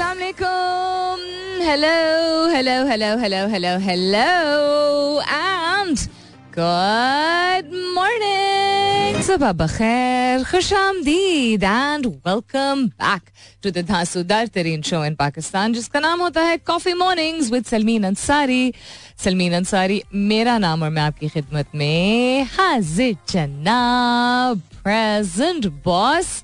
अस्सलाम वालेकुम hello hello hello hello hello hello and good morning सुबह बखैर खुश आमदीद and welcome back to the धांसूदार तरीन शो इन पाकिस्तान जिसका नाम होता है coffee mornings with Salmeen Ansari Salmeen Ansari मेरा नाम और मैं आपकी खिदमत में हाजिर जनाब प्रेजेंट बॉस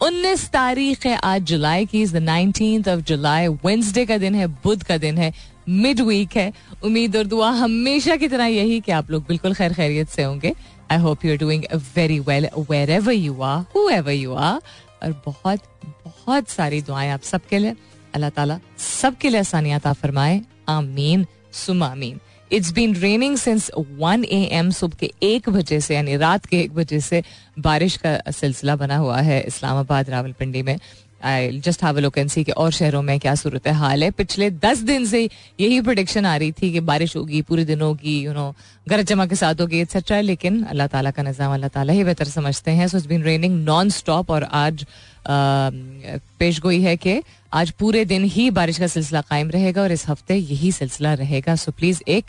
उन्नीस तारीख है आज जुलाई की the nineteen of July Wednesday का दिन है, बुध का दिन है मिड वीक है। उम्मीद और दुआ हमेशा की तरह यही कि आप लोग बिल्कुल खैर खैरियत से होंगे। I hope you are doing very well wherever you are whoever you are और बहुत बहुत सारी दुआएँ आप सबके लिए। अल्लाह ताला सबके लिए आसानियात आ फरमाए। आमीन, सुमा आमीन। It's been raining since one A M सुबह के एक बजे से, यानी रात के एक बजे से बारिश का सिलसिला बना हुआ है इस्लामाबाद रावलपिंडी में। I just have look and see कि और शहरों में क्या सूरत हाल है। पिछले दस दिन से यही प्रोडिक्शन आ रही थी कि बारिश होगी, पूरे दिन होगी यू नो गरज जमा के साथ होगी एक्सेट्रा लेकिन अल्लाह ताला का निज़ाम, अल्लाह ताला ही बेहतर समझते हैं। So it's been raining non stop और आज पेश गोई है कि आज पूरे दिन ही बारिश का सिलसिला कायम रहेगा और इस हफ़्ते यही सिलसिला रहेगा। सो प्लीज़ एक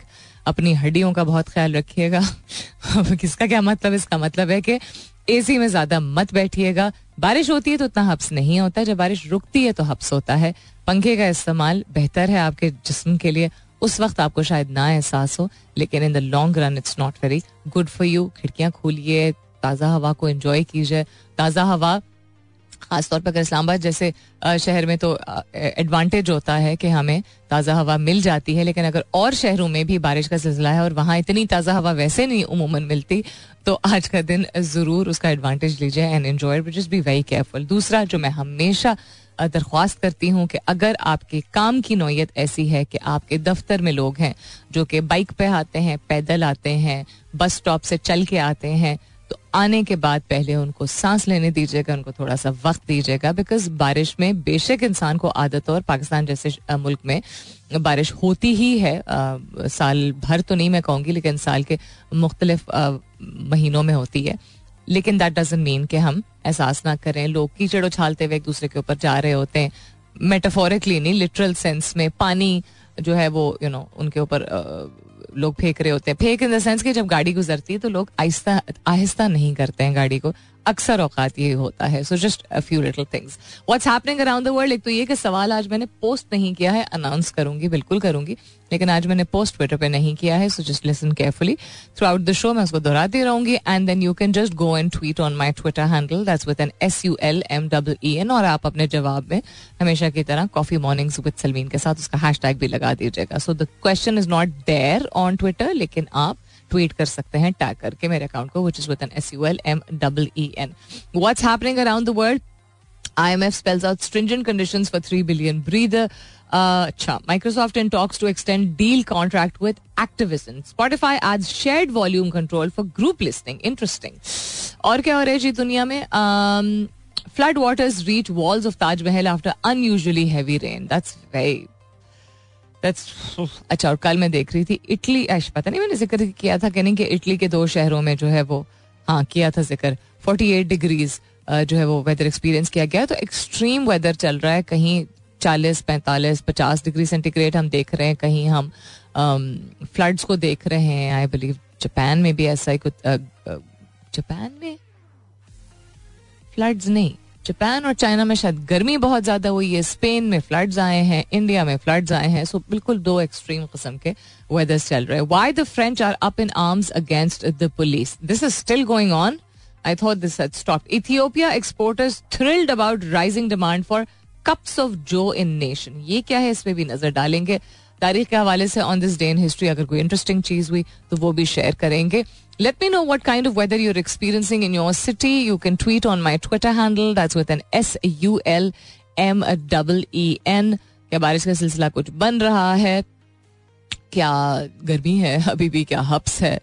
अपनी हड्डियों का बहुत ख्याल रखिएगा। किसका क्या मतलब? इसका मतलब है कि एसी में ज़्यादा मत बैठिएगा। बारिश होती है तो उतना हब्स नहीं होता, जब बारिश रुकती है तो हब्स होता है। पंखे का इस्तेमाल बेहतर है आपके जिसम के लिए। उस वक्त आपको शायद ना एहसास हो, लेकिन in the long run it's not very good for you खिड़कियाँ खोलिए, ताज़ा हवा को एंजॉय कीजिए। ताज़ा हवा खासतौर पर अगर इस्लामाबाद जैसे शहर में तो एडवांटेज होता है कि हमें ताज़ा हवा मिल जाती है, लेकिन अगर और शहरों में भी बारिश का सिलसिला है और वहाँ इतनी ताज़ा हवा वैसे नहीं उमूमन मिलती तो आज का दिन ज़रूर उसका एडवांटेज लीजिए and enjoy is be very careful दूसरा जो मैं हमेशा दरख्वास्त करती हूँ कि अगर आपके काम की नोयत ऐसी है कि आपके दफ्तर में लोग हैं, जो कि बाइक पे आते हैं, पैदल आते हैं बस स्टॉप से चल के आते हैं आने के बाद पहले उनको सांस लेने दीजिएगा उनको थोड़ा सा वक्त दीजिएगा बिकॉज़ बारिश में बेशक इंसान को आदत और पाकिस्तान जैसे मुल्क में बारिश होती ही है। आ, साल भर तो नहीं मैं कहूँगी लेकिन साल के मुख्तलिफ़ महीनों में होती है। लेकिन दैट डजेंट मीन कि हम एहसास ना करें। लोग कीचड़ उछालते हुए एक दूसरे के ऊपर जा रहे होते हैं। मेटाफोरिकली नहीं लिटरल सेंस में पानी जो है वो यू you नो know, उनके ऊपर लोग फेंक रहे होते हैं। फेंक इन द सेंस कि जब गाड़ी गुजरती है तो लोग आहिस्ता आहिस्ता नहीं करते हैं गाड़ी को। अक्सर औकात ये होता है। So just a few little things what's happening around the world एक तो ये कि सवाल आज मैंने पोस्ट नहीं किया है अनाउंस करूँगी, बिल्कुल करूँगी, लेकिन आज मैंने पोस्ट ट्विटर पे नहीं किया है so just listen carefully throughout the show मैं उसको दोहराती रहूँगी and then you can just go and tweet on my Twitter handle that's with N S U L M double E N और आप अपने जवाब में हमेशा की तरह कॉफ़ी मॉर्निंग्स विद सलमीन के साथ उसका हैश भी लगा दीजिएगा। So the question is not there on Twitter लेकिन आप ट्वीट कर सकते हैं टैग करके मेरे अकाउंट को which is with an S U L M double E N what's happening around the world IMF spells out stringent conditions for 3 billion breather. Uh, अच्छा Microsoft in talks to extend deal contract with Activision. Spotify adds shared volume control for group listening. Interesting. और क्या हो रहा है जी दुनिया में flood waters reach walls of Taj Mahal after unusually heavy rain that's very अच्छा और कल मैं देख रही थी इटली, ऐश, पता नहीं मैंने ज़िक्र किया था नहीं कि इटली के दो शहरों में जो है वो हाँ किया था ज़िक्र। 48 डिग्रीज जो है वो वेदर एक्सपीरियंस किया गया तो एक्सट्रीम वेदर चल रहा है। कहीं चालीस, पैंतालीस, पचास डिग्री सेंटीग्रेड हम देख रहे हैं। कहीं हम फ्लड्स को देख रहे हैं। आई बिलीव जापान में भी ऐसा ही कुछ जापान में? फ्लड्स नहीं। जापान और चाइना में शायद गर्मी बहुत ज़्यादा हुई है। स्पेन में फ्लड्स आए हैं, इंडिया में फ्लड्स आए हैं सो बिल्कुल दो एक्सट्रीम किस्म के वेदर्स चल रहे हैं। Why the French are up in arms against the police this is still going on I thought this had stopped. Ethiopia exporters thrilled about rising demand for cups of joe in nation. ये क्या है? इस पे भी नज़र डालेंगे। तारीख के हवाले से on this day in history अगर कोई इंटरेस्टिंग चीज़ हुई तो वो भी शेयर करेंगे। Let me know what kind of weather you're experiencing in your city you can tweet on my Twitter handle that's with an S U L M double E N क्या बारिश का सिलसिला कुछ बन रहा है? क्या गर्मी है? अभी भी क्या हब्स है?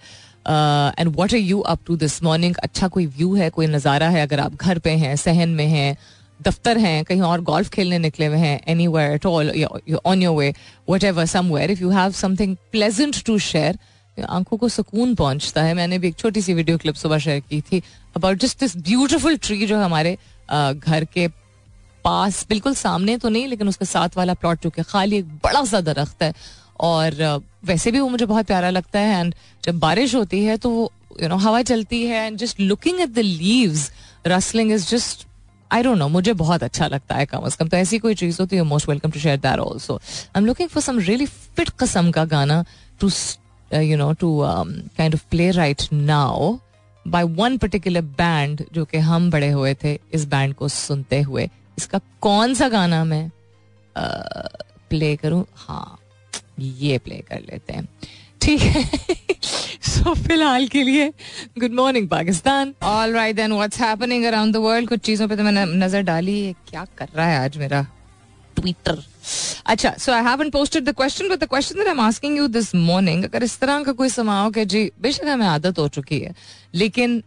And what are you up to this morning अच्छा कोई व्यू है, कोई नज़ारा है? अगर आप घर पे हैं, सहन में हैं दफ्तर हैं, कहीं और गोल्फ खेलने निकले हुए हैं anywhere at all on your way whatever somewhere if you have something pleasant to share आँखों को सुकून पहुँचता है। मैंने भी एक छोटी सी वीडियो क्लिप सुबह शेयर की थी about just this beautiful tree जो हमारे घर के पास, बिल्कुल सामने तो नहीं, लेकिन उसके साथ वाला प्लॉट जो कि खाली एक बड़ा सा दरख्त है। और वैसे भी वो मुझे बहुत प्यारा लगता है एंड जब बारिश होती है तो यू नो हवा चलती है and just looking at the leaves rustling is just I don't know मुझे बहुत अच्छा लगता है कम अज कम तो ऐसी कोई चीज़ होती है most welcome to share that also I am looking for some really fit कस्म का गाना to you know to kind of play right now by one particular band जो कि हम बड़े हुए थे इस बैंड को सुनते हुए। इसका कौन सा गाना मैं प्ले uh, करूँ? हाँ ये प्ले कर लेते हैं। ठीक है। सो फ़िलहाल के लिए good morning Pakistan all right then what's happening around the world कुछ चीज़ों पे तो मैंने नज़र डाली। है क्या कर रहा है आज मेरा? ट्विटर अच्छा so I haven't posted the question but the question that I am asking you this morning अगर इस तरह का कोई समाओ के जी बेशक हमें आदत हो चुकी है लेकिन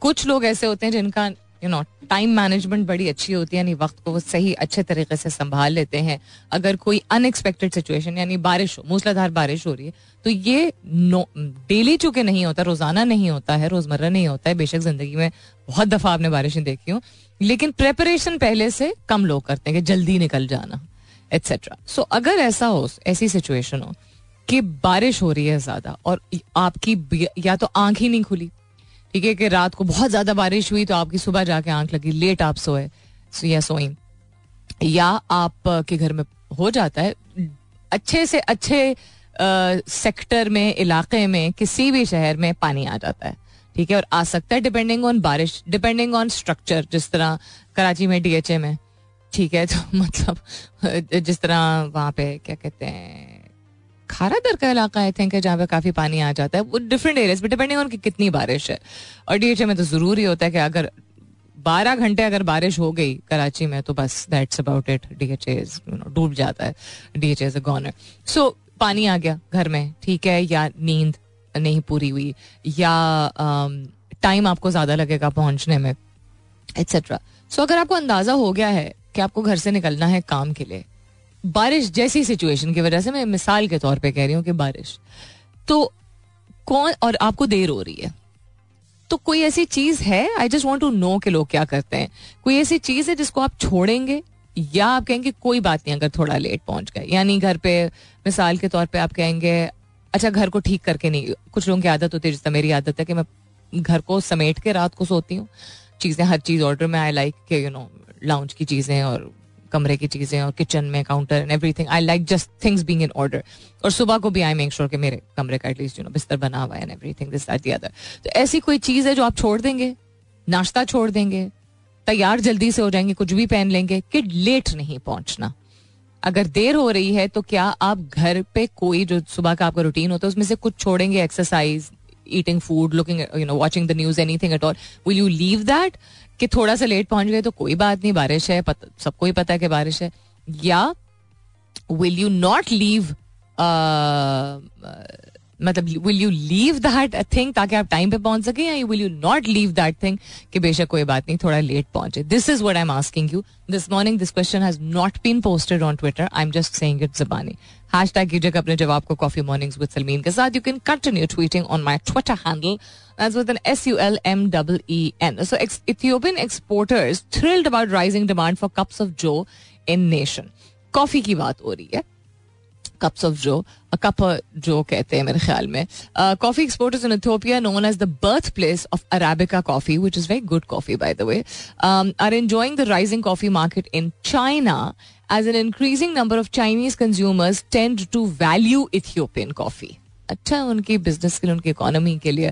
कुछ लोग ऐसे होते हैं जिनका यू नो टाइम मैनेजमेंट बड़ी अच्छी होती है यानी वक्त को वो सही अच्छे तरीके से संभाल लेते हैं। अगर कोई अनएक्सपेक्टेड सिचुएशन यानी बारिश हो मूसलाधार बारिश हो रही है तो ये नो डेली चूँकि नहीं होता रोज़ाना नहीं होता है रोज़मर्रा नहीं होता है बेशक ज़िंदगी में बहुत दफ़ा आपने बारिशें देखी हो लेकिन प्रेपरेशन पहले से कम लोग करते हैं कि जल्दी निकल जाना एट्सेट्रा सो so, अगर ऐसा हो ऐसी सिचुएशन हो कि बारिश हो रही है ज़्यादा और आपकी या तो आँख ही नहीं खुली ठीक है कि रात को बहुत ज़्यादा बारिश हुई तो आपकी सुबह जाके आँख लगी, लेट आप सोए। सो या सोई। या आप के घर में हो जाता है, अच्छे से अच्छे सेक्टर में, इलाके में, किसी भी शहर में पानी आ जाता है। ठीक है, और आ सकता है डिपेंडिंग ऑन बारिश डिपेंडिंग ऑन स्ट्रक्चर जिस तरह कराची में डीएचए में। ठीक है तो मतलब जिस तरह वहाँ पे, क्या कहते हैं खारा दर का इलाका आई थिंक है जहाँ पे काफ़ी पानी आ जाता है। वो डिफरेंट एरियाज़ पे डिपेंडिंग ऑन कितनी बारिश है। और डीएचए में तो ज़रूरी होता है कि अगर बारह घंटे अगर बारिश हो गई कराची में तो बस दैट्स अबाउट इट डीएचए डूब जाता है। डीएचए इज़ गॉन सो पानी आ गया घर में ठीक है या नींद नहीं पूरी हुई या टाइम um, आपको ज़्यादा लगेगा पहुँचने में एट्सेट्रा सो अगर आपको अंदाज़ा हो गया है कि आपको घर से निकलना है काम के लिए बारिश जैसी सिचुएशन की वजह से मैं मिसाल के तौर पे कह रही हूँ कि बारिश। तो कौन, और आपको देर हो रही है। तो कोई ऐसी चीज़ है? I just want to know के लोग क्या करते हैं। कोई ऐसी चीज़ है जिसको आप छोड़ेंगे? या आप कहेंगे, कोई बात नहीं, अगर थोड़ा लेट पहुँच गए। यानी घर पे मिसाल के तौर पे आप कहेंगे अच्छा घर को ठीक करके नहीं, कुछ लोगों की आदत होती है जिससे मेरी आदत है कि मैं घर को समेट के रात को सोती हूँ। चीज़ें, हर चीज़ ऑर्डर में आई लाइक के यू नो लाउंज की चीज़ें और कमरे की चीज़ें और किचन में counter and everything I like just things being in order और सुबह को भी आई मेक श्योर कि मेरे कमरे का एटलीस्ट यू नो बिस्तर बना हुआ है and everything this that other तो ऐसी कोई चीज़ है जो आप छोड़ देंगे? नाश्ता छोड़ देंगे? तैयार जल्दी से हो जाएँगे, कुछ भी पहन लेंगे, कि लेट नहीं पहुँचना। अगर देर हो रही है तो क्या आप घर पे कोई जो सुबह का आपका रूटीन होता है, उसमें से कुछ छोड़ेंगे? Exercise eating food looking you know watching the news anything at all will you leave that कि थोड़ा सा लेट पहुँच गए तो कोई बात नहीं, बारिश है सबको ही पता है कि बारिश है। या विल यू नॉट लीव मतलब will you leave that thing ताकि आप टाइम पे पहुँच सके या will you not leave that thing कि बेशक कोई बात नहीं, थोड़ा लेट पहुँचे। This is what I am asking you this morning this question has not been posted on Twitter I am just saying it जबानी। हैश टैग कीजिएगा अपने जवाब को कॉफ़ी मॉर्निंग्स विद सलमीन के साथ you can continue tweeting on my Twitter handle with an S U L M E E N. So ex- Ethiopian exporters thrilled about rising demand for cups of Joe in nation. Coffee की बात हो रही है cups of जो cup जो कहते हैं मेरे ख्याल में. Coffee exporters in Ethiopia known as the birth place of arabica coffee which is very good coffee by the way are enjoying the rising coffee market in China as an increasing number of Chinese consumers tend to value Ethiopian coffee अच्छा उनकी business के लिए, उनकी economy के लिए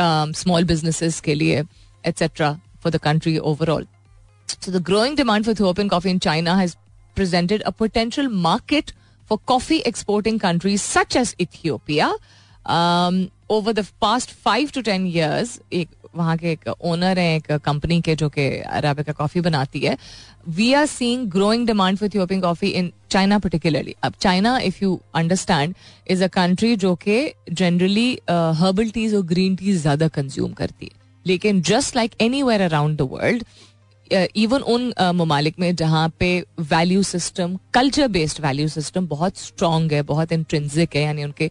small businesses के लिए etcetera for the country overall So the growing demand for Ethiopian coffee in China has presented a potential market for coffee exporting countries such as Ethiopia. Um, over the past five to ten years, एक वहाँ के एक owner है एक company के जो कि arabica coffee बनाती है we are seeing growing demand for Ethiopian coffee in China particularly अब China if you understand is a country जो कि जनरली हर्बल टीज और ग्रीन टीज ज़्यादा कंज्यूम करती है लेकिन just like anywhere around the world even उन ममालिक में जहाँ पे value system culture based value system बहुत स्ट्रांग है, बहुत इंट्रेंसिक है, यानी उनके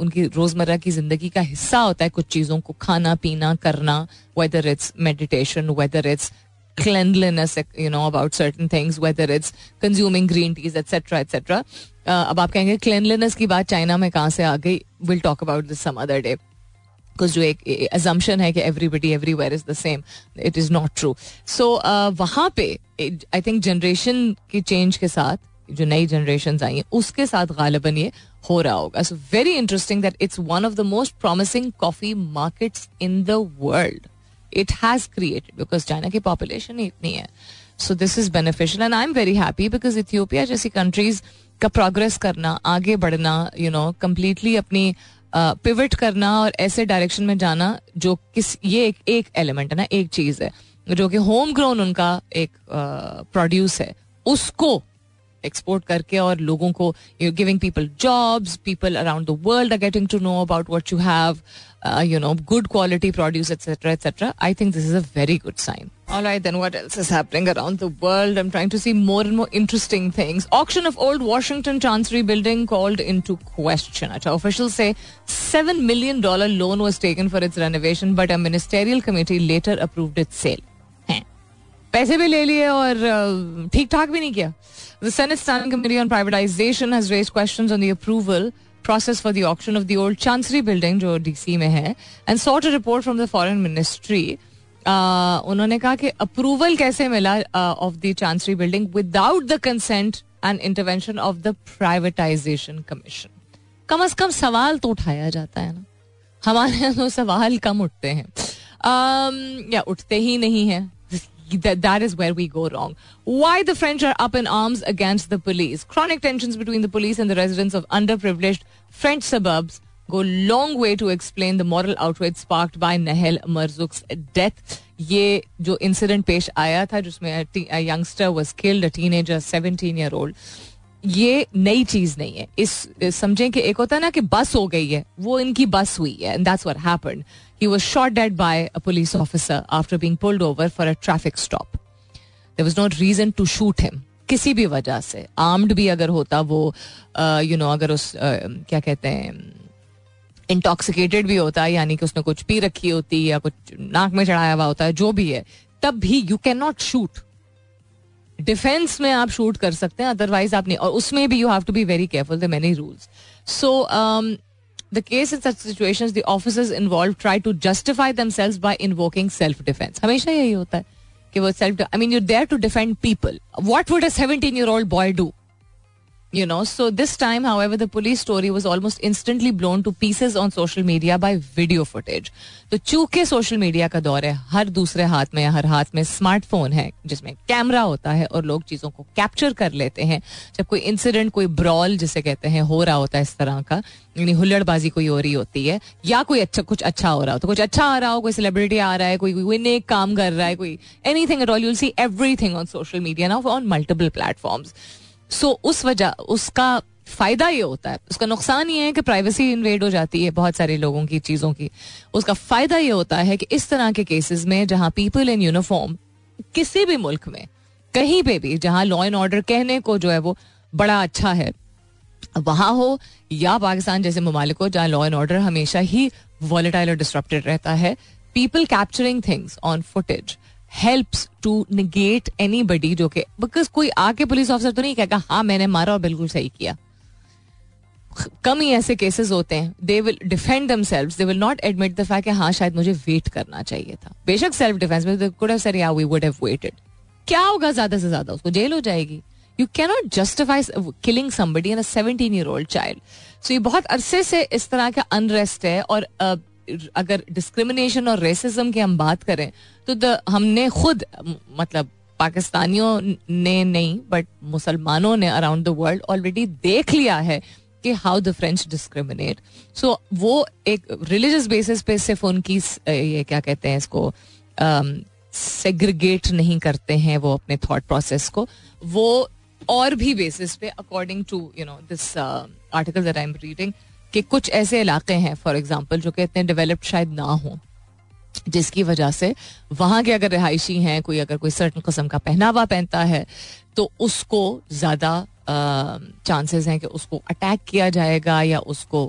उनकी रोज़मर्रा की ज़िंदगी का हिस्सा होता है कुछ चीज़ों को खाना, पीना, करना whether it's meditation whether it's cleanliness, you know, about certain things, whether it's consuming green teas etc etc अब आप कहेंगे क्लिनलीनेस की बात चाइना में कहाँ से आ गई? Will talk about this other day जो एक एजम्पन है कि everybody everywhere is the same it is not true so वहाँ पे आई थिंक जनरेशन की चेंज के साथ, जो नई जनरेशन आई हैं, उसके साथ गालिबन ये हो रहा होगा। So very interesting that it's one of the most promising coffee markets in the world it has created because China की पॉपुलेशन ही इतनी है। So this is beneficial and I am very happy because Ethiopia जैसी countries का progress करना, आगे बढ़ना you know completely अपनी पिवट करना और ऐसे डायरेक्शन में जाना जो किस, ये एक एक एलिमेंट है ना, एक चीज़ है, जो कि होम ग्रोन उनका एक प्रोड्यूस है। उसको एक्सपोर्ट करके और लोगों को you giving people jobs people around the world are getting to know about what you have You know good quality produce etcetera etcetera I think this is a very good sign All right, then what else is happening around the world? I'm trying to see more and more interesting things. Auction of old Washington Chancery building called into question. Achha, officials say $7 million loan was taken for its renovation, but a ministerial committee later approved its sale. पैसे भी ले लिए और ठीक ठाक भी नहीं किया The Senate Standing Committee on Privatization has raised questions on the approval process for the auction of the old Chancery building जो डीसी में है and report from the foreign ministry. Uh, उन्होंने कहा कि अप्रूवल कैसे मिला of the chancery building without the consent and intervention of the privatization commission कम अज कम सवाल तो उठाया जाता है ना। हमारे तो सवाल कम उठते हैं। Um, या उठते ही नहीं है। that, that is where we go wrong. Why the French are up in arms against the police? Chronic tensions between the police and the residents of underprivileged French suburbs go long way to explain the moral outrage sparked by Nahel Marzuk's death. ये जो incident पेश आया था जिसमें youngster was killed a teenager 17 year old ये नई चीज़ नहीं है इस समझें कि एक होता है ना कि बस हो गई है, वो इनकी बस हुई है and that's what happened He was shot dead by a police officer after being pulled over for a traffic stop. There was no reason to shoot him. किसी भी वजह से आर्म्ड भी अगर होता, वो यू नो अगर उस क्या कहते हैं इंटॉक्सिकेटेड भी होता है यानी कि उसने कुछ पी रखी होती या कुछ नाक में चढ़ाया हुआ होता है जो भी है, तब भी you can not shoot defense में आप शूट कर सकते हैं अदरवाइज़ आप नहीं और उसमें भी you have to be very careful the many rules so the case in such situation the officers involve try to justify themselves by invoking self defense हमेशा यही होता है कि वो self I mean you there to defend people what would a seventeen year old boy do you know. So this time, however, the police story was almost instantly blown to pieces on social media by video footage. तो चूँकि social media का दौर है, हर दूसरे हाथ में या हर हाथ में स्मार्टफ़ोन है, जिसमें कैमरा होता है और लोग चीज़ों को कैप्चर कर लेते हैं, जब कोई इंसिडेंट कोई ब्रॉल जिसे कहते हैं, हो रहा होता है इस तरह का, यानी हुल्लड़बाजी कोई हो रही होती है, या कोई अच्छा कुछ अच्छा हो रहा हो तो कुछ अच्छा आ रहा हो, कोई सेलिब्रिटी आ रहा है, कोई कोई नेक काम कर रहा है, कोई anything at all you'll see everything on social media now on multiple platforms so उस वजह, उसका फ़ायदा ये होता है। उसका नुकसान ये है कि प्राइवेसी इन्वेड हो जाती है बहुत सारे लोगों की, चीज़ों की। उसका फ़ायदा ये होता है कि इस तरह के केसेस में जहाँ पीपल इन यूनिफॉर्म किसी भी मुल्क में, कहीं पे भी, जहाँ लॉ एंड ऑर्डर कहने को जो है वो बड़ा अच्छा है, वहाँ हो या पाकिस्तान जैसे ममालिक हो, जहाँ लॉ एंड ऑर्डर हमेशा ही वॉलेटाइल और डिस्ट्रप्टेड रहता है people capturing things on footage helps to negate anybody जो कि बिकॉज़ कोई आके पुलिस ऑफिसर तो नहीं कहेगा हाँ मैंने मारा और बिल्कुल सही किया. कम ही ऐसे केसेस होते हैं। They will defend themselves they will not admit the fact हाँ शायद मुझे वेट करना चाहिए था. बेशक सेल्फ डिफेंस में कुड सेड या वी वुड हैव वेटेड क्या होगा ज़्यादा से ज़्यादा? उसको जेल हो जाएगी। You cannot justify killing somebody in a 17 year old child so ये बहुत अरसे से इस तरह का अनरेस्ट है और uh, अगर डिस्क्रिमिनेशन और रेसिज्म की हम बात करें तो द हमने खुद मतलब पाकिस्तानियों ने नहीं बट मुसलमानों ने अराउंड द वर्ल्ड ऑलरेडी देख लिया है कि how the French discriminate so वो एक रिलीजियस बेसिस पे सिर्फ़ उनकी ये क्या कहते हैं इसको सेग्रीगेट नहीं करते हैं वो अपने थॉट प्रोसेस को। वो और भी बेसिस पे according to you know this article that I am reading कि कुछ ऐसे इलाके हैं फॉर एग्ज़ाम्पल जो कि इतने डेवलप्ड शायद ना हों, जिसकी वजह से वहाँ के अगर रिहायशी हैं, कोई अगर कोई सर्टन कस्म का पहनावा पहनता है तो उसको ज़्यादा चांसेस हैं कि उसको अटैक किया जाएगा या उसको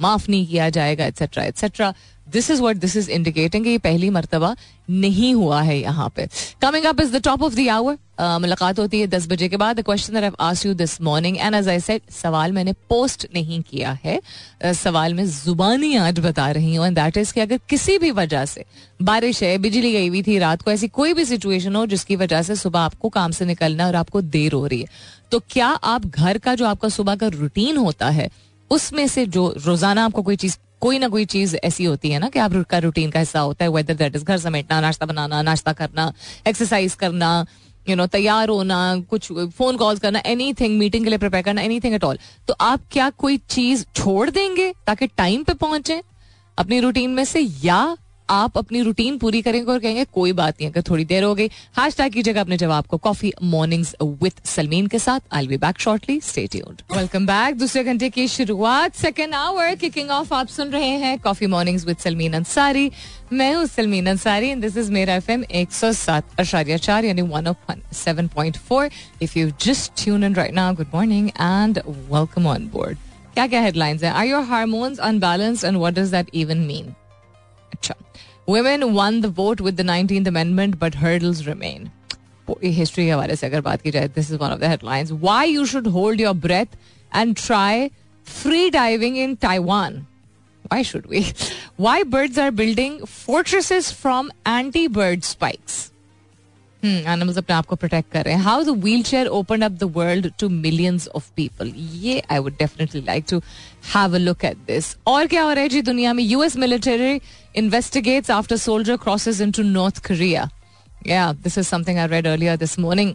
माफ़ नहीं किया जाएगा etcetera etcetera this is what this is indicating ये पहली मरतबा नहीं हुआ है यहाँ पे। Coming up is the top of the hour मुलाकात होती है दस बजे के बाद। Question you this morning and as I said सवाल मैंने पोस्ट नहीं किया है। Uh, सवाल में जुबानी आज बता रही हूँ एंड दैट इज़ कि अगर किसी भी वजह से बारिश है बिजली गई हुई थी रात को ऐसी कोई भी सिचुएशन हो जिसकी वजह से सुबह आपको काम से निकलना और आपको देर हो रही है तो क्या आप घर का जो आपका सुबह का रूटीन होता है उसमें से जो रोज़ाना आपको कोई चीज़ कोई ना कोई चीज़ ऐसी होती है ना कि आपका रूटीन का हिस्सा होता है वेदर दैट इज़ घर समेटना, नाश्ता बनाना, नाश्ता करना एक्सरसाइज करना यू नो तैयार होना, कुछ फ़ोन कॉल करना एनी थिंग मीटिंग के लिए प्रिपेयर करना एनी थिंग एट ऑल तो आप क्या कोई चीज़ छोड़ देंगे ताकि टाइम पे पहुँचे अपनी रूटीन में से, या आप अपनी रूटीन पूरी करेंगे और कहेंगे, कोई बात नहीं, अगर थोड़ी देर हो गई। हैश टैग कीजिएगा अपने जवाब को कॉफ़ी मॉर्निंग्स विद सलमीन के साथ। I be back shortly stay tuned welcome back दूसरे घंटे की शुरुआत सेकेंड आवर किकिंग ऑफ़ आप सुन रहे हैं coffee mornings with Salmeen Ansari मैं हूँ Salmeen Ansari and this is मेरा एफ़ एम एक सौ सात, अशारिया चार, यानी one of seven point four if you just tune in right now good morning and welcome on board क्या क्या हेडलाइंस है? Are your hormones unbalanced and what does that even mean अच्छा। Women won the vote with the nineteen amendment but hurdles remain history के हवाले से अगर बात की जाए this is one of the headlines why you should hold your breath and try free diving in Taiwan Why should we? Why birds are building fortresses from anti-bird spikes? Animals अपने आप को प्रोटेक्ट कर रहे हैं। How the wheel chair open up the world to millions of people ये I would definitely like to have a look at this और क्या हो रहा है जी दुनिया में? US military investigates after soldier crosses into North Korea या this is something I read earlier this morning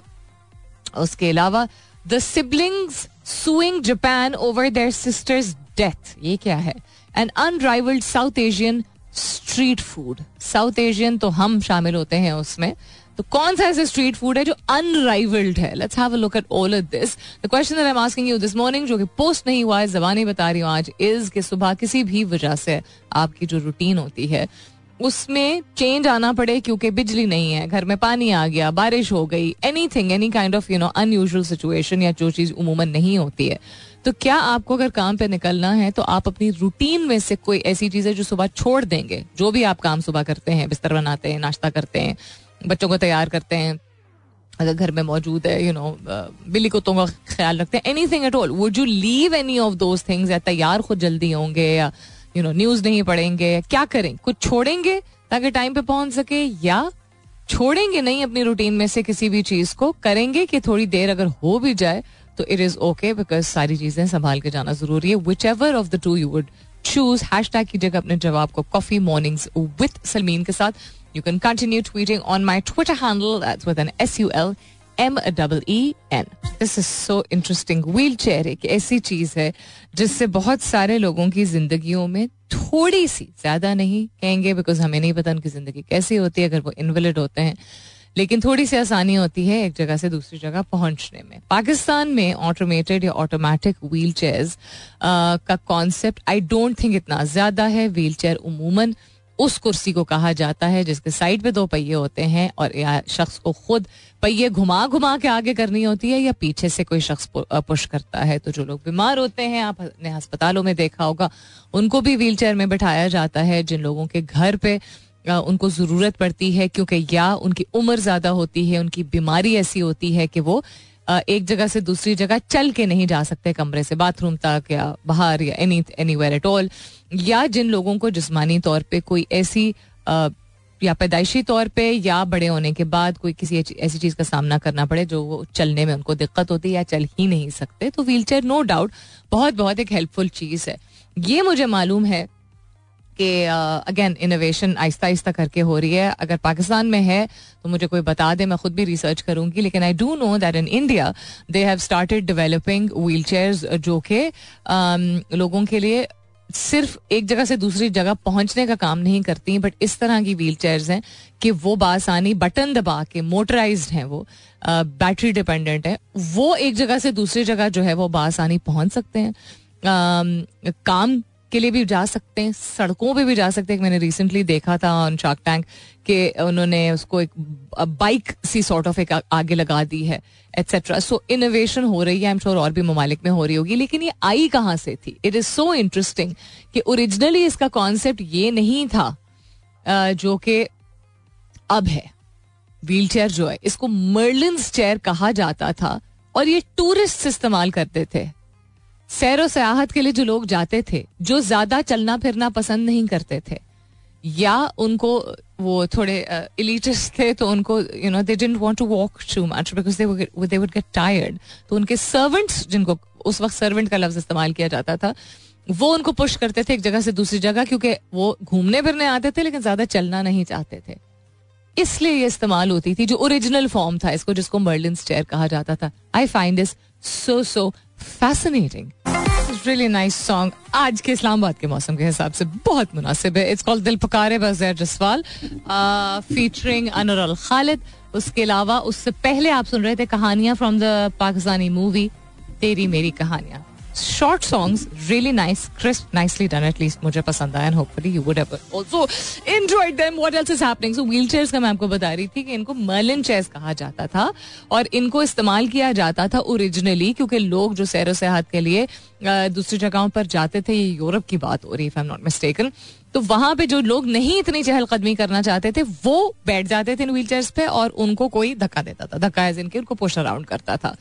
उसके अलावा the siblings suing Japan over their sisters death ये क्या है an unrivalled South Asian street food South Asian तो हम शामिल होते हैं उसमें तो कौन सा ऐसा स्ट्रीट फ़ूड है जो अनराइवल्ड है? Let's have a look at all of this the question that I am asking you this morning जो कि पोस्ट नहीं हुआ है, जबानी बता रही हूँ आज इज़ कि सुबह किसी भी वजह से आपकी जो रूटीन होती है, उसमें चेंज आना पड़े क्योंकि बिजली नहीं है, घर में पानी आ गया, बारिश हो गई anything any kind of you know unusual situation या जो चीज़ उमूमन नहीं होती है। तो क्या आपको अगर काम पे निकलना है तो आप अपनी रूटीन में से कोई ऐसी चीज़ है जो सुबह छोड़ देंगे? जो भी आप काम सुबह करते हैं, बिस्तर बनाते हैं, नाश्ता करते हैं बच्चों को तैयार करते हैं, अगर घर में मौजूद है यू नो बिल्ली कुत्तों का ख्याल रखते हैं anything at all would you leave any of those things या तैयार खुद जल्दी होंगे या यू नो न्यूज़ नहीं पढ़ेंगे? क्या करें? कुछ छोड़ेंगे ताकि टाइम पे पहुँच सके या छोड़ेंगे नहीं अपनी रूटीन में से किसी भी चीज़ को? करेंगे कि थोड़ी देर अगर हो भी जाए तो इट इज़ ओके बिकॉज़ सारी चीज़ें संभाल के जाना ज़रूरी है. Whichever of the two you would choose hashtag कीजिएगा अपने जवाब को कॉफ़ी मॉर्निंग्स विथ सलमीन के साथ. You can continue tweeting on my Twitter handle. That's with an S U L M double E N this is so interesting wheel chair एक ऐसी चीज़ है, जिससे बहुत सारे लोगों की जिंदगियों में थोड़ी सी ज़्यादा नहीं कहेंगे बिकॉज़ हमें नहीं पता उनकी ज़िंदगी कैसी होती है, अगर वो इनवलिड होते हैं। लेकिन थोड़ी सी आसानी होती है एक जगह से दूसरी जगह पहुँचने में। पाकिस्तान में ऑटोमेटेड या ऑटोमेटिक व्हील चेयर्स का कॉन्सेप्ट आई डोंट थिंक इतना ज़्यादा है। व्हील चेयर उमूमन उस कुर्सी को कहा जाता है जिसके साइड पे दो पहिए होते हैं और या शख्स को खुद पहिए घुमा घुमा के आगे करनी होती है या पीछे से कोई शख्स पुश करता है। तो जो लोग बीमार होते हैं आपने अस्पतालों में देखा होगा, उनको भी व्हील में बैठाया जाता है जिन लोगों के घर पे उनको ज़रूरत पड़ती है क्योंकि या उनकी उम्र ज़्यादा होती है, उनकी बीमारी ऐसी होती है कि वो एक जगह से दूसरी जगह चल के नहीं जा सकते कमरे से बाथरूम तक या बाहर या any anywhere at all या जिन लोगों को जिसमानी तौर पे कोई ऐसी या पैदाइशी तौर पे या बड़े होने के बाद कोई किसी ऐसी चीज़ का सामना करना पड़े जो वो चलने में उनको दिक्कत होती है या चल ही नहीं सकते तो व्हील चेयर नो डाउट बहुत बहुत एक हेल्पफुल चीज़ है। ये मुझे मालूम है कि अगेन इनोवेशन आहिस्ता आहिस्ता करके हो रही है। अगर पाकिस्तान में है तो मुझे कोई बता दे मैं खुद भी रिसर्च करूँगी लेकिन I do know that in India they have started developing wheel chairs जो कि लोगों के लिए सिर्फ़ एक जगह से दूसरी जगह पहुँचने का काम नहीं करती बट इस तरह की व्हील चेयर्स हैं कि वो बासानी बटन दबा के मोटराइज हैं वो बैटरी डिपेंडेंट है वो एक जगह से दूसरी जगह जो है वो बासानी पहुँच सकते हैं। आ, काम के लिए भी जा सकते हैं, सड़कों पे भी जा सकते हैं। मैंने रिसेंटली देखा था ऑन शार्क टैंक कि उन्होंने उसको एक बाइक सी सॉर्ट ऑफ़ एक आगे लगा दी है एट्सेट्रा सो इनोवेशन हो रही है आई एम श्योर और भी ममालिक में हो रही होगी, लेकिन ये आई कहाँ से थी? इट इज़ सो इंटरेस्टिंग कि ओरिजिनली इसका कॉन्सेप्ट ये नहीं था जो कि अब है। व्हील चेयर जो है, इसको मर्लिन चेयर कहा जाता था, और ये टूरिस्ट इस्तेमाल करते थे। सैर सयाहत के लिए जो लोग जाते थे, जो ज़्यादा चलना फिरना पसंद नहीं करते थे, या उनको वो थोड़े इलीटिस्ट थे तो उनको you know they want to walk too much because they they would get tired तो उनके सर्वेंट्स जिनको उस वक्त सर्वेंट का लफ्ज इस्तेमाल किया जाता था, वो उनको पुश करते थे एक जगह से दूसरी जगह क्योंकि वो घूमने फिरने आते थे लेकिन ज़्यादा चलना नहीं चाहते थे। इसलिए ये इस्तेमाल होती थी, जो ओरिजिनल फॉर्म था इसको, जिसको मर्लिन चेयर कहा जाता था। I find this so so fascinating really nice song आज के इस्लामाबाद के मौसम के हिसाब से बहुत मुनासिब है। इट्स कॉल्ड दिल पुकारे बजैर जसवाल। Featuring owner Khalid. उसके अलावा उससे पहले आप सुन रहे थे कहानियाँ from the Pakistani movie Teri Meri Kahaniyan. Short songs really nice crisp nicely done at least मुझे पसंद आया and hopefully you would have also enjoyed them what else is happening so wheel chairs का मैं आपको बता रही थी कि इनको मर्लिन चेयर्स कहा जाता था, और इनको इस्तेमाल किया जाता था ओरिजिनली क्योंकि लोग जो सैर सेहत के लिए दूसरी जगहों पर जाते थे, ये यूरोप की बात हो रही है आई एम नॉट मिस्टेकन तो वहाँ पे जो लोग नहीं इतनी चहलकदमी करना चाहते थे, वो बैठ जाते थे इन व्हील चेयर पे और उनको कोई धक्का देता था। धक्का एज इनके उनको पुश अराउंड करता था।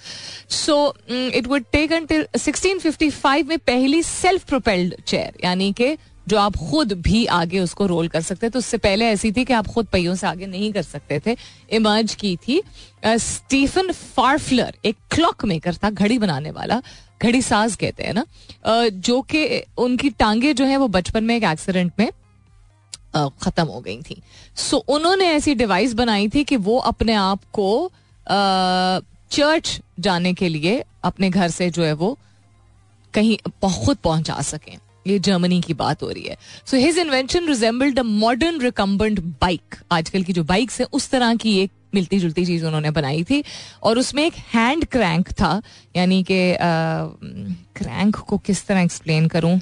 So it would take until 1655 में पहली सेल्फ प्रोपेल्ड चेयर यानी कि जो आप खुद भी आगे उसको रोल कर सकते तो उससे पहले ऐसी थी कि आप खुद पहियों से आगे नहीं कर सकते थे। इमर्ज की थी स्टीफन फार्फलर एक क्लॉक मेकर था घड़ी बनाने वाला घड़ी साज कहते हैं ना। जो कि उनकी टांगे जो है वो बचपन में एक एक्सीडेंट में खत्म हो गई थी। सो so, उन्होंने ऐसी डिवाइस बनाई थी कि वो अपने आप को चर्च जाने के लिए अपने घर से जो है वो कहीं खुद पहुँचा सकें। ये जर्मनी की बात हो रही है। So his invention resembled a modern recumbent bike आजकल की जो बाइक्स है उस तरह की एक मिलती जुलती चीज़ उन्होंने बनाई थी। और उसमें एक हैंड क्रैंक था यानी कि क्रैंक को किस तरह एक्सप्लेन करूँ?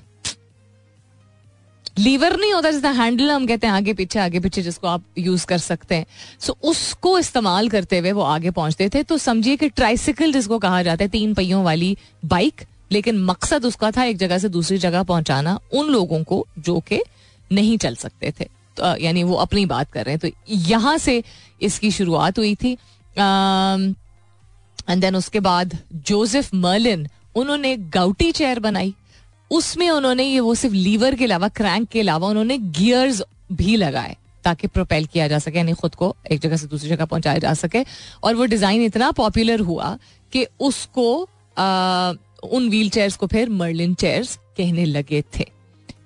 लीवर नहीं होता जिसका हैंडल हम कहते हैं आगे पीछे आगे पीछे जिसको आप यूज़ कर सकते हैं। सो so, उसको इस्तेमाल करते हुए वो आगे पहुँचते थे। तो समझिए कि ट्राइसिकल जिसको कहा जाता है तीन पहियों वाली बाइक लेकिन मकसद उसका था एक जगह से दूसरी जगह पहुंचाना उन लोगों को जो कि नहीं चल सकते थे। तो यानी वो अपनी बात कर रहे हैं। तो यहाँ से इसकी शुरुआत हुई थी। एंड देन उसके बाद जोसेफ मर्लिन, उन्होंने गाउटी चेयर बनाई। उसमें उन्होंने ये वो सिर्फ़ लीवर के अलावा, क्रैंक के अलावा उन्होंने गियर्स भी लगाए ताकि प्रोपेल किया जा सके, यानी खुद को एक जगह से दूसरी जगह पहुँचाया जा सके। और वो डिज़ाइन इतना पॉपुलर हुआ कि उसको उन व्हील चेयर्स को फिर मर्लिन चेयर्स कहने लगे थे।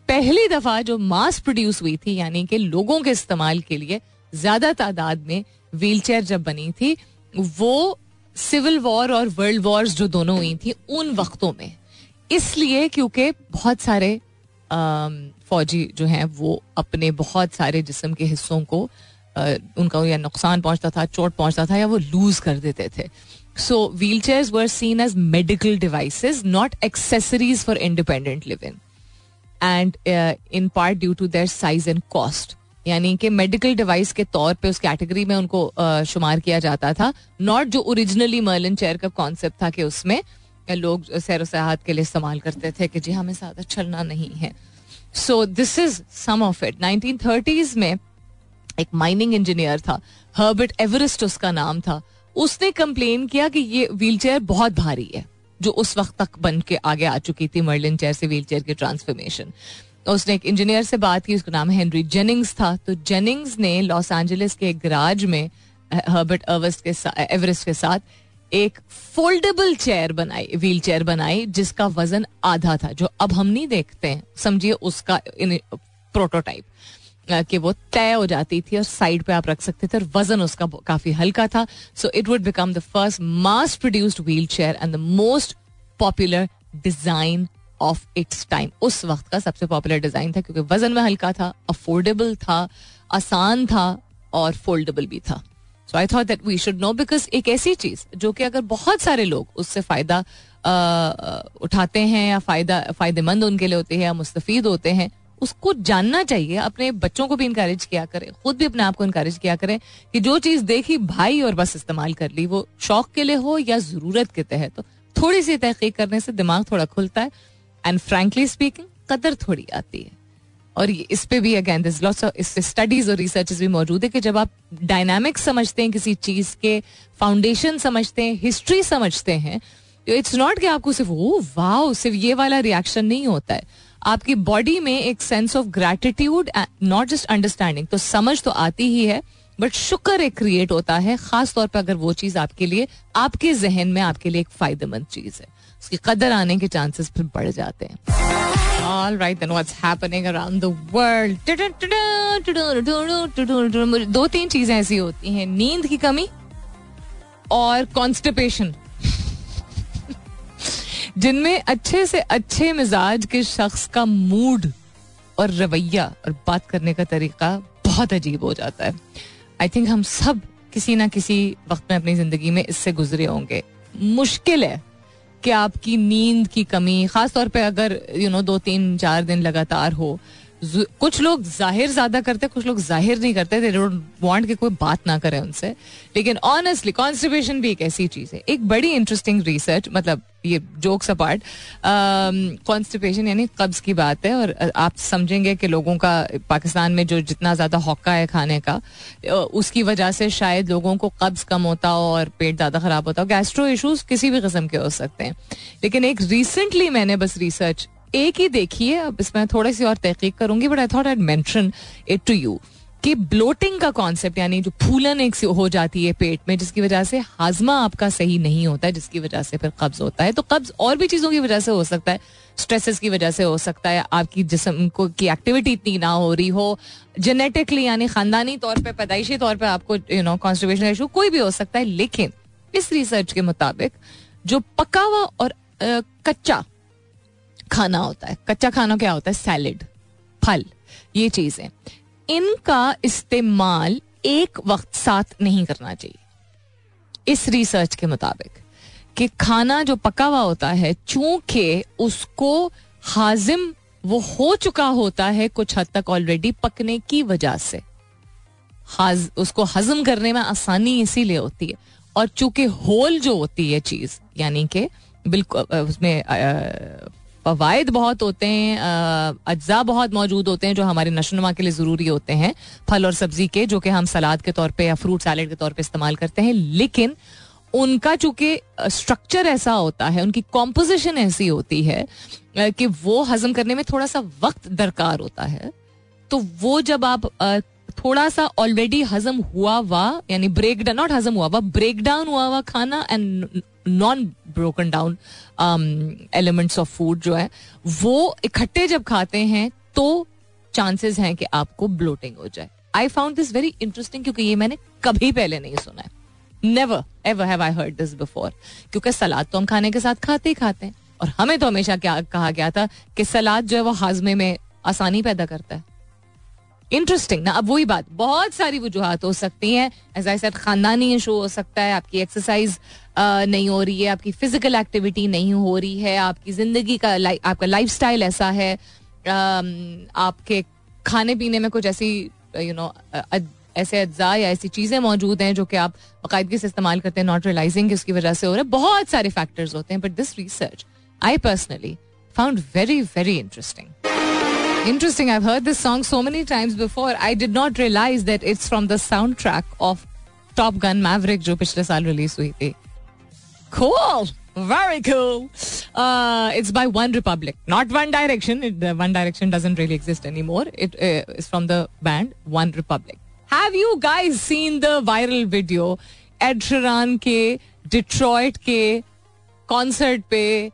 पहली दफ़ा जो मास प्रोड्यूस हुई थी, यानी कि लोगों के इस्तेमाल के लिए ज़्यादा तादाद में व्हील चेयर जब बनी थी, वो सिविल वॉर और वर्ल्ड वॉर्स जो दोनों हुई थी, उन वक्तों में। इसलिए क्योंकि बहुत सारे फौजी जो हैं, वो अपने बहुत सारे जिसम के हिस्सों को उनका या नुकसान पहुँचता था, चोट पहुँचता था, या वो लूज कर देते थे। So wheel chair were seen as medical devices not accessories for independent living and in part due to their size and cost यानी कि मेडिकल डिवाइस के तौर पे उस कैटेगरी में उनको uh, शुमार किया जाता था नॉट जो ओरिजिनली मर्लिन चेयर का कॉन्सेप्ट था कि उसमें लोग सैर सयाहत के लिए इस्तेमाल करते थे कि जी हमें ज़्यादा चलना नहीं है। So this is some of it nineteen thirties में एक माइनिंग इंजीनियर था हर्बर्ट एवरेस्ट उसका नाम था। उसने कंप्लेन किया कि ये व्हील बहुत भारी है, जो उस वक्त तक बन के आगे आ चुकी थी मर्लिन चेयर से व्हील चेयर की ट्रांसफॉर्मेशन उसने एक इंजीनियर से बात की, उसका नाम हेनरी जेनिंग्स था। तो जेनिंग्स ने लॉस एंजलिस के गराज में हर्बर्ट एवरेस्ट के एवरेस्ट के साथ एक फोल्डेबल चेयर बनाई व्हील चेयर बनाई, जिसका वज़न आधा था, जो अब हम नहीं देखते हैं। समझिए उसका प्रोटोटाइप कि वो तय हो जाती थी और साइड पे आप रख सकते थे और वज़न उसका काफ़ी हल्का था। So it would become the first mass produced wheel chair and the most popular design of its time उस वक्त का सबसे पॉपुलर डिज़ाइन था क्योंकि वज़न में हल्का था अफोर्डेबल था, आसान था और फोल्डेबल भी था। So I thought that we should know because एक ऐसी चीज़ जो कि अगर बहुत सारे लोग उससे फ़ायदा उठाते हैं या फ़ायदा, फ़ायदेमंद उनके लिए होते हैं या मुस्तफ़ होते हैं उसको जानना चाहिए, अपने बच्चों को भी इंकरेज किया करें, खुद भी अपने आप को इंकरेज किया करें कि जो चीज़ देखी भाई और बस इस्तेमाल कर ली, वो शौक के लिए हो या ज़रूरत के तहत। तो थोड़ी सी तहकीक करने से दिमाग थोड़ा खुलता है एंड फ्रेंकली स्पीकिंग कदर थोड़ी आती है। और इस पे भी again this lots of studies और रिसर्च भी मौजूद है कि जब आप डायनामिक्स समझते हैं किसी चीज़ के फाउंडेशन समझते हैं हिस्ट्री समझते हैं तो इट्स नॉट कि आपको सिर्फ़ ओ वाह सिर्फ़ ये वाला रिएक्शन नहीं होता है। आपकी बॉडी में एक sense of gratitude not just understanding तो समझ तो आती ही है बट शुक्र एक क्रिएट होता है खास तौर पर अगर वो चीज़ आपके लिए आपके जहन में आपके लिए एक फ़ायदेमंद चीज़ है। उसकी कदर आने के चांसेस फिर बढ़ जाते हैं। All right, then what's happening around the world? दो तीन चीज़ें ऐसी होती हैं नींद की कमी और कॉन्स्टिपेशन जिनमें अच्छे से अच्छे मिजाज के शख्स का मूड और रवैया और बात करने का तरीका बहुत अजीब हो जाता है। आई थिंक हम सब किसी ना किसी वक्त में अपनी ज़िंदगी में इससे गुजरे होंगे। मुश्किल है कि आपकी नींद की कमी खास तौर पे अगर यू नो दो, तीन, चार दिन लगातार हो कुछ लोग ज़ाहिर ज़्यादा करते, कुछ लोग ज़ाहिर नहीं करते। दे डोंट वांट कि कोई बात ना करे उनसे। लेकिन ऑनेस्टली कॉन्स्टिपेशन भी एक ऐसी चीज़ है। एक बड़ी इंटरेस्टिंग रिसर्च मतलब ये जोक्स अपार्ट कॉन्स्टिपेशन यानी कब्ज की बात है। और आप समझेंगे कि लोगों का, पाकिस्तान में जो जितना ज़्यादा हौका है खाने का उसकी वजह से शायद लोगों को कब्ज कम होता हो और पेट ज़्यादा खराब होता हो। गैस्ट्रो इशूज किसी भी किस्म के हो सकते हैं। लेकिन एक रिसेंटली मैंने बस रिसर्च एक ही देखिए, अब इसमें थोड़ी सी और तहकीक करूँगी but I thought I mention it to you कि ब्लोटिंग का कॉन्सेप्ट यानी जो फूलन एक हो जाती है पेट में, जिसकी वजह से हाजमा आपका सही नहीं होता है जिसकी वजह से फिर कब्ज होता है। तो कब्ज और भी चीज़ों की वजह से हो सकता है स्ट्रेसेस की वजह से हो सकता है, आपकी जिसम को, की एक्टिविटी इतनी ना हो रही हो। जेनेटिकली यानी खानदानी तौर पर पैदाइशी तौर पर आपको यू नो कॉन्स्टिपेशन इशू कोई भी हो सकता है, लेकिन इस रिसर्च के मुताबिक जो पका हुआ और कच्चा खाना होता है। कच्चा खाना क्या होता है? सैलड फल, ये चीज़ें। इनका इस्तेमाल एक वक्त साथ नहीं करना चाहिए। इस रिसर्च के मुताबिक कि खाना जो पका हुआ होता है, चूँकि उसको हाजिम वो हो चुका होता है कुछ हद तक ऑलरेडी पकने की वजह से। हाज, उसको हजम करने में आसानी इसीलिए होती है। और चूँकि होल जो होती है चीज़, यानी कि बिल्कुल उसमें फवायद बहुत होते हैं अज्जा बहुत मौजूद होते हैं जो हमारे नशोनुमा के लिए ज़रूरी होते हैं, फल और सब्ज़ी के, जो कि हम सलाद के तौर पे या फ्रूट सैलेड के तौर पे इस्तेमाल करते हैं। लेकिन उनका चूँकि स्ट्रक्चर ऐसा होता है, उनकी कॉम्पोजिशन ऐसी होती है कि वो हजम करने में थोड़ा सा वक्त दरकार होता है। तो वो जब आप थोड़ा सा ऑलरेडी हजम हुआ हुआ, यानी ब्रेक डाउन नॉट हजम हुआ हुआ ब्रेक डाउन हुआ हुआ खाना and non broken down elements of food जो है, वो इकट्ठे जब खाते हैं तो चांसेस हैं कि आपको ब्लोटिंग हो जाए। I found this very interesting क्योंकि ये मैंने कभी पहले नहीं सुना है। Never ever have I heard this before क्योंकि सलाद तो हम खाने के साथ खाते ही खाते हैं। और हमें तो हमेशा क्या कहा गया था कि सलाद जो है वो हाजमे में आसानी पैदा करता है। इंटरेस्टिंग ना, अब वही बात, बहुत सारी वजूहत हो सकती हैं। एज आई सेड खानदानी इशू हो सकता है, आपकी एक्सरसाइज नहीं हो रही है, आपकी फ़िज़िकल एक्टिविटी नहीं हो रही है, आपकी ज़िंदगी का आपका लाइफ ऐसा है आपके खाने पीने में कुछ ऐसी यू नो ऐसे अज्जा या ऐसी चीज़ें मौजूद हैं जो कि आप बाकायदगी से इस्तेमाल करते हैं नॉट रियलाइजिंग उसकी वजह से हो रहा है बहुत सारे फैक्टर्स होते हैं but this research I personally found very very interesting Interesting. I've heard this song so many times before. I did not realize that it's from the soundtrack of Top Gun Maverick, जो पिछले साल release हुई थी Cool. Very cool. Uh, it's by One Republic, not One Direction. It, uh, One Direction doesn't really exist anymore. It uh, is from the band One Republic. Have you guys seen the viral video? Ed Sheeran के Detroit के concert पे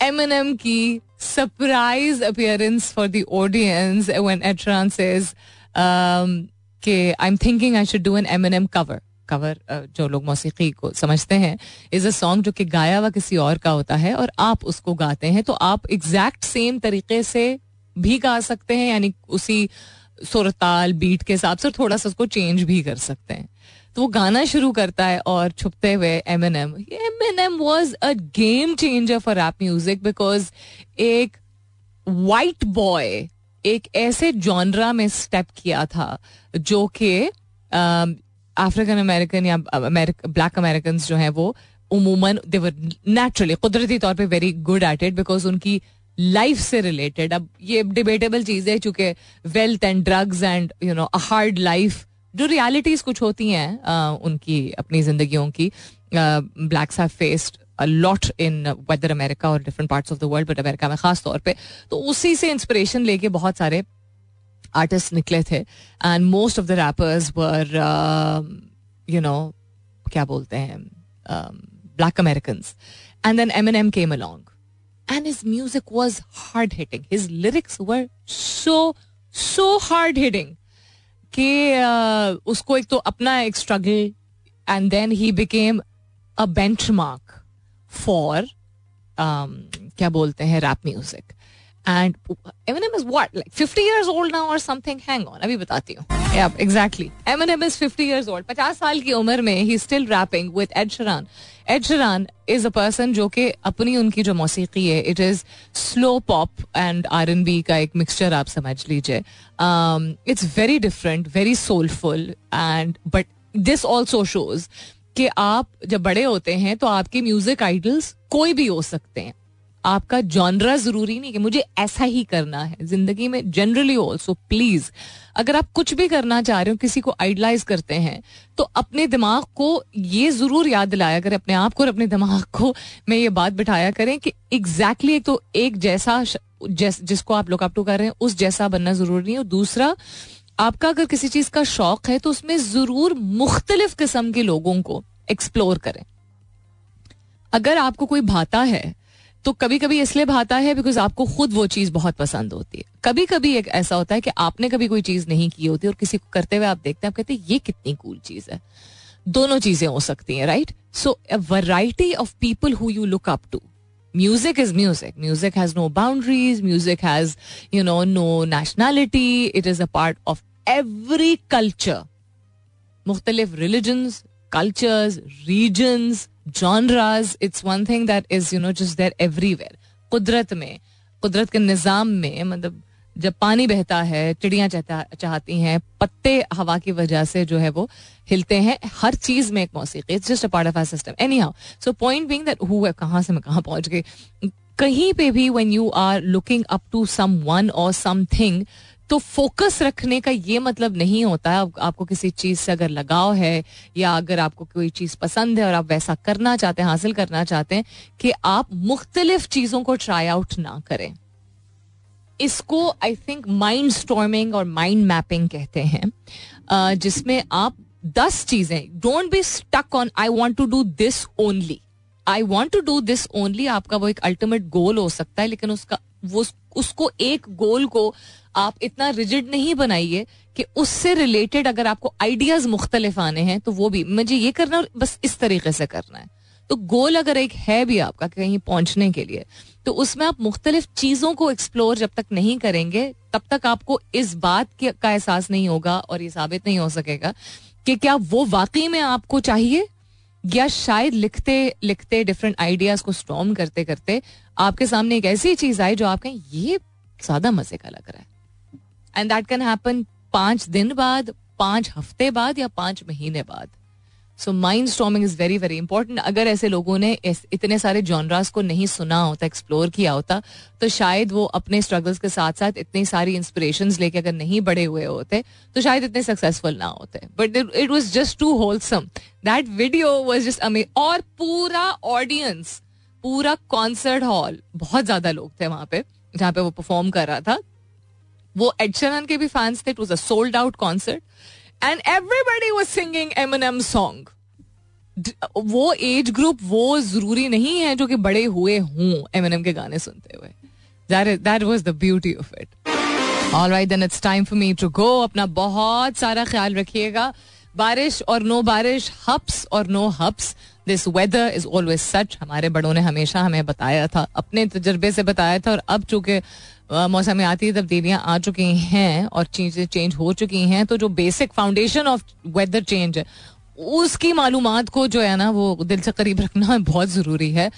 Eminem की surprise appearance for the audience when Etran says um, कि I'm thinking I should do an Eminem cover. Cover जो लोग मौसीकी को समझते हैं इज़ अ सॉन्ग जो कि गाया हुआ किसी और का होता है और आप उसको गाते हैं तो आप एग्जैक्ट सेम तरीके से भी गा सकते हैं, यानी उसी सुरताल बीट के हिसाब से थोड़ा सा उसको चेंज भी कर सकते हैं। तो वो गाना शुरू करता है और छुपते हुए Eminem Eminem was a game changer for rap music because एक वाइट बॉय एक ऐसे जॉनरा में स्टेप किया था, जो कि अफ्रीकन अमेरिकन या ब्लैक अमेरिकन जो हैं वो उमूमन देवर नेचुरली कुदरती तौर पे very good at it because उनकी लाइफ से रिलेटेड अब ये डिबेटेबल चीज़ है चूँकि wealth and drugs and you know hard life जो रियलिटीज कुछ होती हैं उनकी, अपनी जिंदगियों की blacks have faced a lot in whether America और different parts of the world but America में खास तौर पे। तो उसी से इंस्पिरेशन लेके बहुत सारे आर्टिस्ट निकले थे and most of the rappers were you know क्या बोलते हैं black American and then Eminem came along and his music was hard hitting his lyrics were so so hard hitting कि उसको एक तो अपना एक struggle and then he became a benchmark for क्या बोलते हैं rap music and Eminem is what like fifty year old ना और समथिंग हैंग ऑन अभी बताती हूँ. Exactly Eminem is fifty year old पचास साल की उम्र में ही still rapping with Ed Sheeran Ed Sheeran is a person जो कि अपनी उनकी जो मौसीकी है it is slow pop and R and B का एक मिक्सचर आप समझ लीजिए. It's very different very soulful and but this also shows कि आप जब बड़े होते हैं तो आपके म्यूज़िक आइडल्स कोई भी हो सकते हैं. आपका जॉनरा ज़रूरी नहीं कि मुझे ऐसा ही करना है। ज़िंदगी में जनरली ऑल्सो प्लीज़ अगर आप कुछ भी करना चाह रहे हो किसी को आइडलाइज करते हैं तो अपने दिमाग को ये ज़रूर याद दिलाया करें अपने आप को और अपने दिमाग को में ये बात बिठाया करें कि एग्जैक्टली exactly तो एक जैसा जैस, जिसको आप लुकअप टू कर रहे हैं उस जैसा बनना ज़रूरी नहीं और दूसरा आपका अगर किसी चीज़ का शौक है तो उसमें ज़रूर मुख्तलिफ़ किस्म के लोगों को एक्सप्लोर करें। अगर आपको कोई भाता है तो कभी कभी इसलिए भाता है बिकॉज़ आपको खुद वो चीज़ बहुत पसंद होती है। कभी कभी एक ऐसा होता है कि आपने कभी कोई चीज़ नहीं की होती और किसी को करते हुए आप देखते हैं, आप कहते हैं, ये कितनी कूल चीज़ है। दोनों चीज़ें हो सकती हैं right so a variety of people who you look up to music is music music has no boundaries music has you know no nationality it is a part of every culture मुख्तलिफ़ religions cultures regions genres it's one thing that is you know just there everywhere कुदरत में, कुदरत के निज़ाम में मतलब जब पानी बहता है, चिड़िया चाहती हैं, पत्ते हवा की वजह से जो है वो हिलते हैं, हर चीज़ में एक मौसीकी it's just a part of our system anyhow so point being that who कहाँ से मैं कहाँ पहुँच गई? कहीं पे भी when you are looking up to someone और समथिंग तो फोकस रखने का ये मतलब नहीं होता है आपको किसी चीज़ से अगर लगाव है या अगर आपको कोई चीज़ पसंद है और आप वैसा करना चाहते हैं, हासिल करना चाहते हैं कि आप मुख्तलिफ़ चीज़ों को ट्राई आउट ना करें। इसको आई थिंक माइंड स्टॉर्मिंग और माइंड मैपिंग कहते हैं। जिसमें आप दस चीज़ें don't be stuck on I want to do this only I want to do this only आपका वो एक अल्टीमेट गोल हो सकता है, लेकिन उसका वो उसको एक गोल को आप इतना रिजिड नहीं बनाइए कि उससे रिलेटेड अगर आपको आइडियाज़ मुख्तलिफ़ आने हैं तो वो भी, मुझे ये करना और बस इस तरीके से करना है। तो गोल अगर एक है भी आपका कहीं पहुँचने के लिए तो उसमें आप मुख्तलिफ़ चीज़ों को एक्सप्लोर जब तक नहीं करेंगे, तब तक आपको इस बात का एहसास नहीं होगा और ये साबित नहीं हो सकेगा कि क्या वो वाकई में आपको चाहिए या शायद लिखते लिखते डिफरेंट आइडियाज़ को स्टॉम करते करते आपके सामने एक ऐसी चीज़ आई जो आप कहें, ये ज़्यादा मज़े का लग रहा है। एंड दैट कैन हैपन पाँच दिन बाद, पाँच हफ़्ते बाद या पाँच महीने बाद। So mind storming is very very important अगर ऐसे लोगों ने इतने सारे जॉनरास को नहीं सुना होता एक्सप्लोर किया होता तो शायद वो अपने स्ट्रगल्स के साथ साथ इतनी सारी इंस्पिरेशन लेके अगर नहीं बड़े हुए होते तो शायद इतने सक्सेसफुल ना होते. But it was just too wholesome that video was just अमे और पूरा ऑडियंस पूरा कॉन्सर्ट हॉल बहुत ज़्यादा लोग थे वहाँ पे, जहाँ पे वो परफॉर्म कर रहा था. वो एडशरन के भी फैंस थे it was a sold out concert and everybody was singing Eminem song वो एज ग्रुप वो ज़रूरी नहीं है जो कि बड़े हुए हों एम एन एम के गाने सुनते हुए. That was the beauty of it all right then it's time for me to go अपना बहुत सारा ख्याल रखिएगा. बारिश और नो बारिश, हप्स और no हप्स. This weather is always such हमारे बड़ों ने हमेशा हमें बताया था, अपने तजर्बे से बताया था और अब चूँकि मौसमियाती तब्दीलियाँ आ चुकी हैं और चीज़ें चेंज हो चुकी हैं तो जो basic foundation of weather change है, उसकी मालूम को जो है ना, वो दिल से करीब रखना बहुत ज़रूरी है।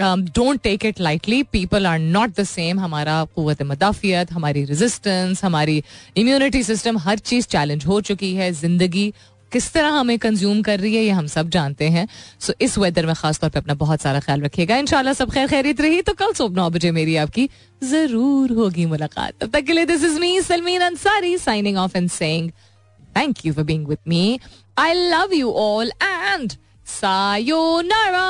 Don't take it lightly people are not the same हमारा क़वत मदाफियत, हमारी रेजिस्टेंस हमारी इम्यूनिटी सिस्टम हर चीज़ चैलेंज हो चुकी है। ज़िंदगी किस तरह हमें कंज्यूम कर रही है, ये हम सब जानते हैं। सो इस वेदर में खासतौर पर अपना बहुत सारा ख्याल रखिएगा। इनशाला सब खैर खैरित रही। तो कल सुबह नौ बजे मेरी आपकी ज़रूर होगी मुलाकात। तब तक के लिए this is me Salmeen Ansari signing off and saying thank you for being with me I love you all and sayonara!